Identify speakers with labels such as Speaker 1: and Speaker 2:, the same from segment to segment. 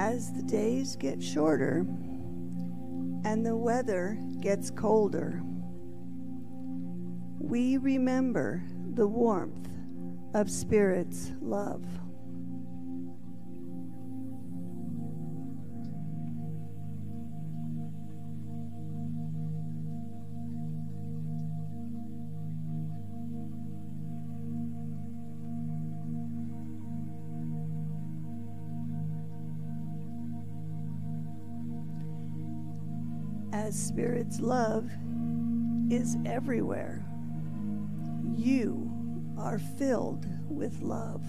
Speaker 1: As the days get shorter and the weather gets colder, we remember the warmth of Spirit's love. As Spirit's love is everywhere, you are filled with love.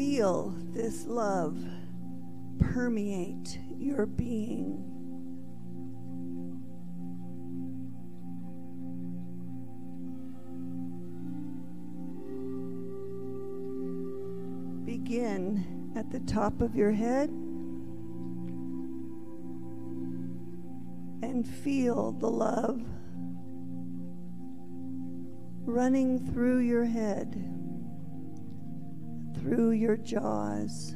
Speaker 1: Feel this love permeate your being. Begin at the top of your head and feel the love running through your head, through your jaws.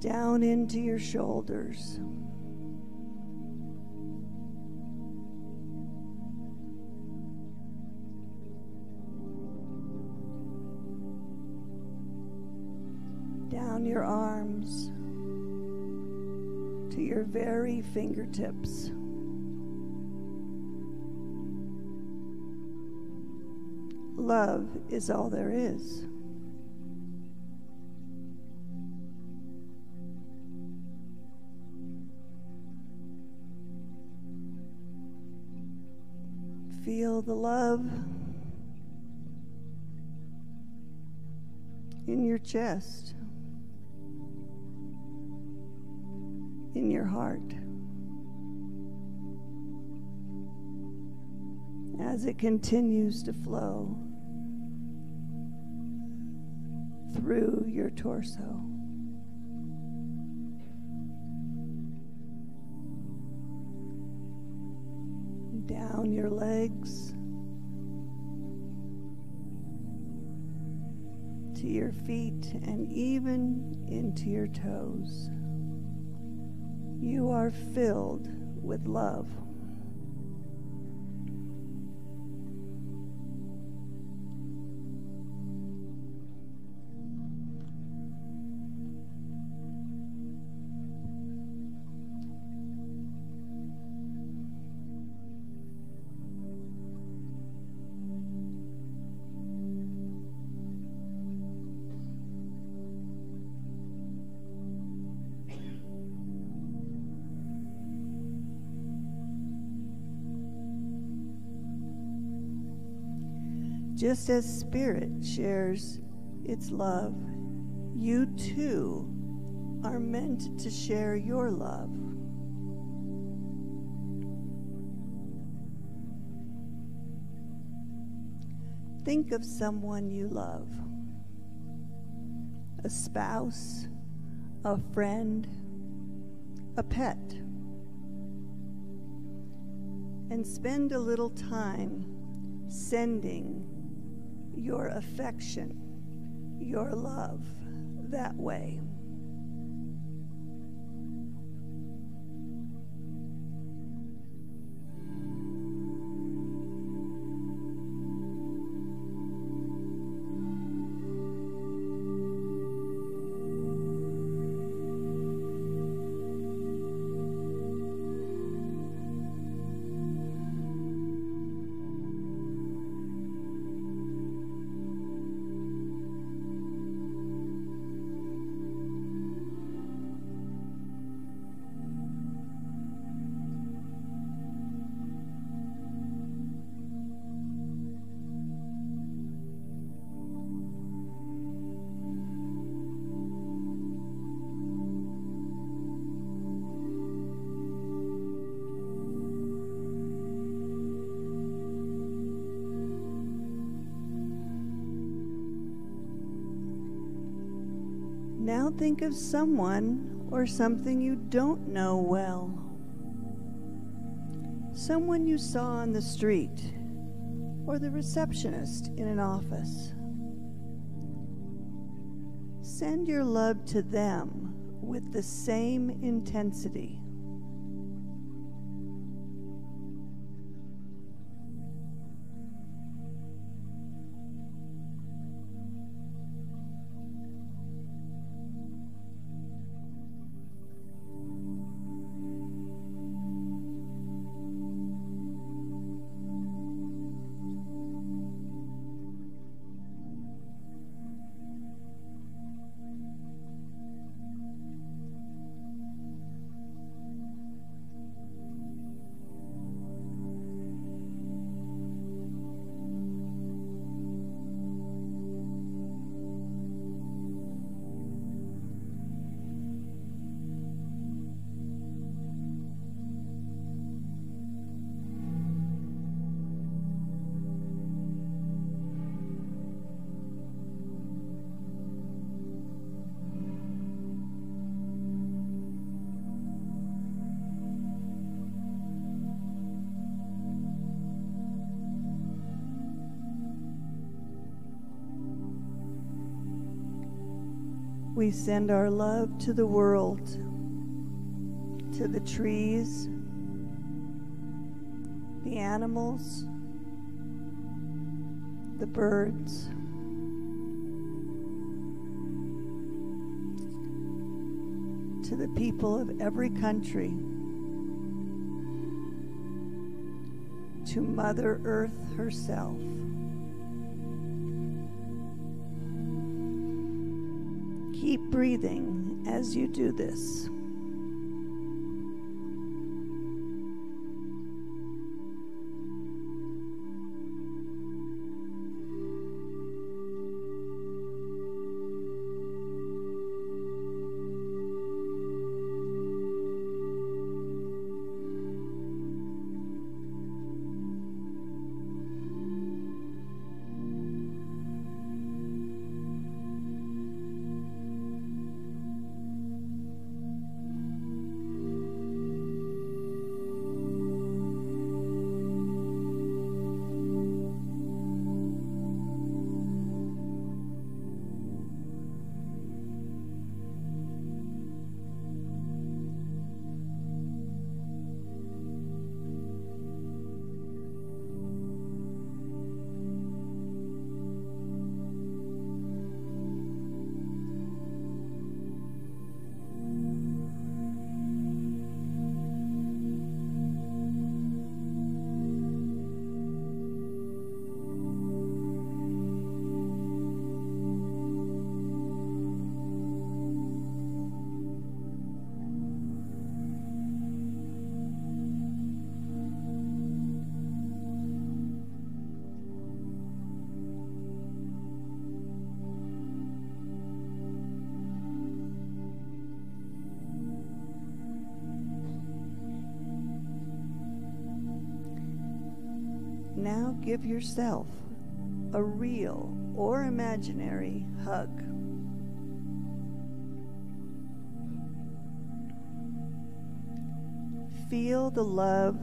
Speaker 1: Down into your shoulders. Down your arms to your very fingertips. Love is all there is. Feel the love in your chest, in your heart. As it continues to flow through your torso. Down your legs to your feet and even into your toes. You are filled with love. Just as Spirit shares its love, you too are meant to share your love. Think of someone you love a spouse, a friend, a pet, and spend a little time sending your affection, your love that way. Now think of someone or something you don't know well. Someone you saw on the street or the receptionist in an office. Send your love to them with the same intensity. We send our love to the world, to the trees, the animals, the birds. To the people of every country, to Mother Earth herself. Keep breathing as you do this. Give yourself a real or imaginary hug. Feel the love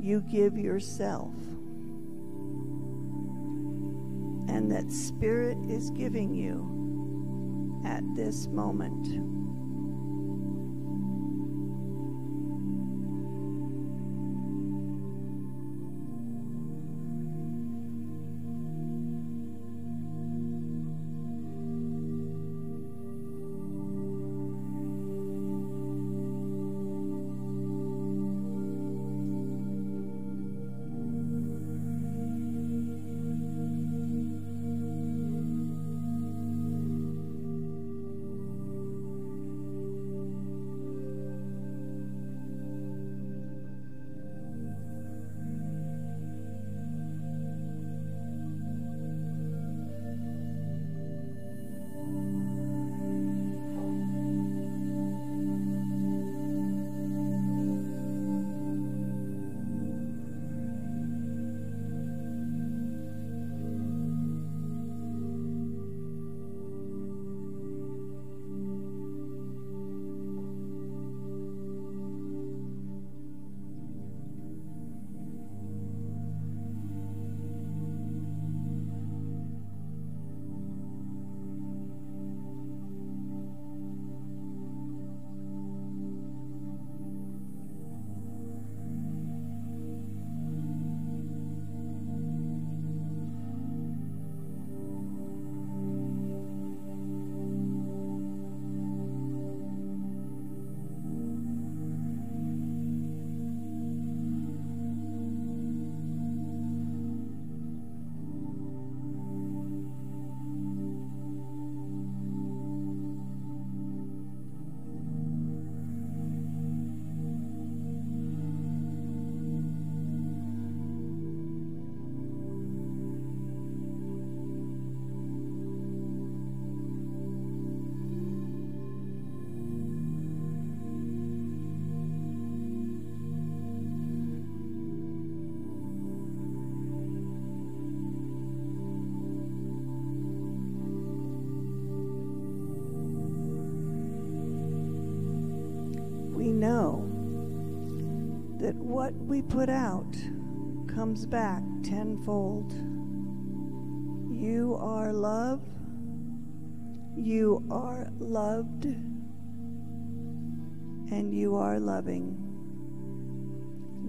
Speaker 1: you give yourself and that Spirit is giving you at this moment. Know that what we put out comes back tenfold. You are love. You are loved. And you are loving.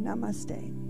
Speaker 1: Namaste.